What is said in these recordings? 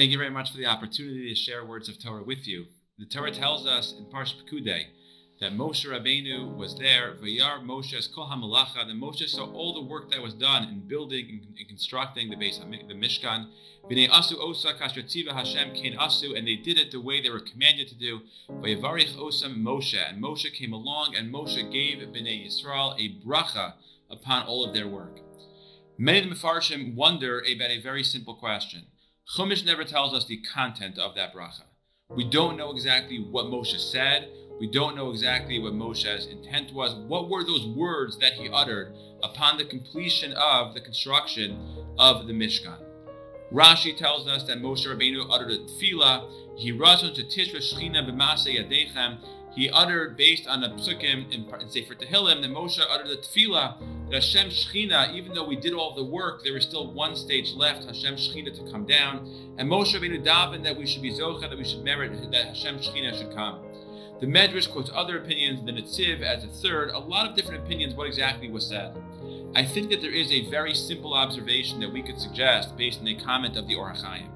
Thank you very much for the opportunity to share words of Torah with you. The Torah tells us in Parsh Pekudei that Moshe Rabbeinu was there, Vayar Moshe's Kol HaMalacha, that Moshe saw all the work that was done in building and constructing the base, the Mishkan. B'nei Asu Osa Kasher Tziva Hashem Kain Asu, and they did it the way they were commanded to do. Vayavarich Osam Moshe, and Moshe came along, and Moshe gave Bnei Yisrael a bracha upon all of their work. Many of the Mefarshim wonder about a very simple question. Chumash never tells us the content of that bracha. We don't know exactly what Moshe said. We don't know exactly what Moshe's intent was. What were those words that he uttered upon the completion of the construction of the Mishkan? Rashi tells us that Moshe Rabbeinu uttered a tefillah. He razon to tishra shchina b'masei yadechem. He uttered based on a psukim in, in Sefer Tehillim that Moshe uttered the tefillah that Hashem Shechina, even though we did all the work, there is still one stage left, Hashem Shechina to come down. And Moshe Rabbeinu davened that we should be zocha, that we should merit that Hashem Shechina should come. The Medrash quotes other opinions, the Netziv as a third, a lot of different opinions what exactly was said. I think that there is a very simple observation that we could suggest based on a comment of the Or HaChaim.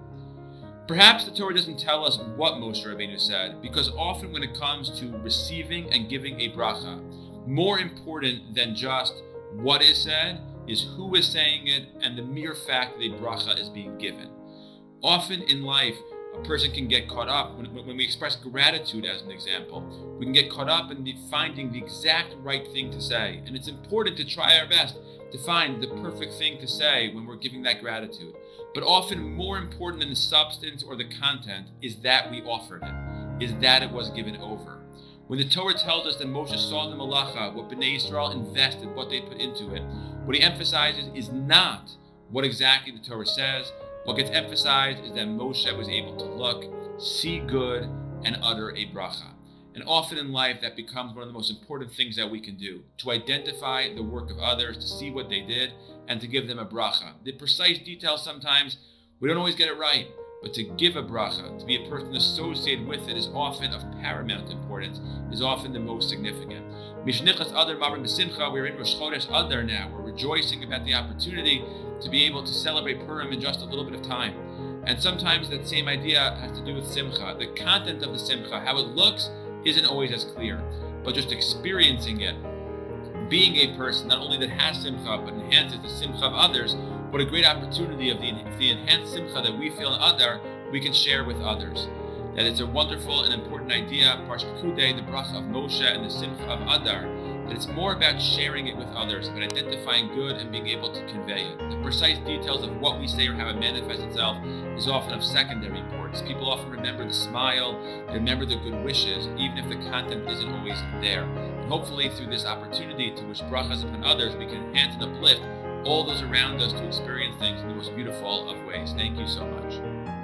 Perhaps the Torah doesn't tell us what Moshe Rabbeinu said, because often when it comes to receiving and giving a bracha, more important than just what is said is who is saying it and the mere fact that a bracha is being given. Often in life, a person can get caught up when, when we express gratitude as an example we can get caught up in the, finding the exact right thing to say and it's important to try our best to find the perfect thing to say when we're giving that gratitude but often more important than the substance or the content is that we offered it is that it was given over when the Torah tells us that Moshe saw the malacha, what Bnei Israel invested, what they put into it, what he emphasizes is not what exactly the Torah says, what gets emphasized is that Moshe was able to look, see good, and utter a bracha. And often in life, that becomes one of the most important things that we can do to identify the work of others, to see what they did, and to give them a bracha. The precise details sometimes we don't always get it right, but to give a bracha, to be a person associated with it, is often of paramount importance, is often the most significant. Mishnichas Adar Mavrim B'Simcha, we're in Rosh Chodesh Adar now. We're rejoicing about the opportunity to be able to celebrate Purim in just a little bit of time. And sometimes that same idea has to do with Simcha. The content of the Simcha, how it looks, isn't always as clear. But just experiencing it, being a person not only that has Simcha, but enhances the Simcha of others, what a great opportunity of the, the enhanced Simcha that we feel in Adar, we can share with others. That it's a wonderful and important idea, Parsh Pekudei, the bracha of Moshe and the Simcha of Adar, that it's more about sharing it with others, and identifying good and being able to convey it. The precise details of what we say or how it manifests itself is often of secondary importance. People often remember the smile, they remember the good wishes, even if the content isn't always there. And hopefully, through this opportunity to wish brachas upon others, we can enhance and uplift all those around us to experience things in the most beautiful of ways. Thank you so much.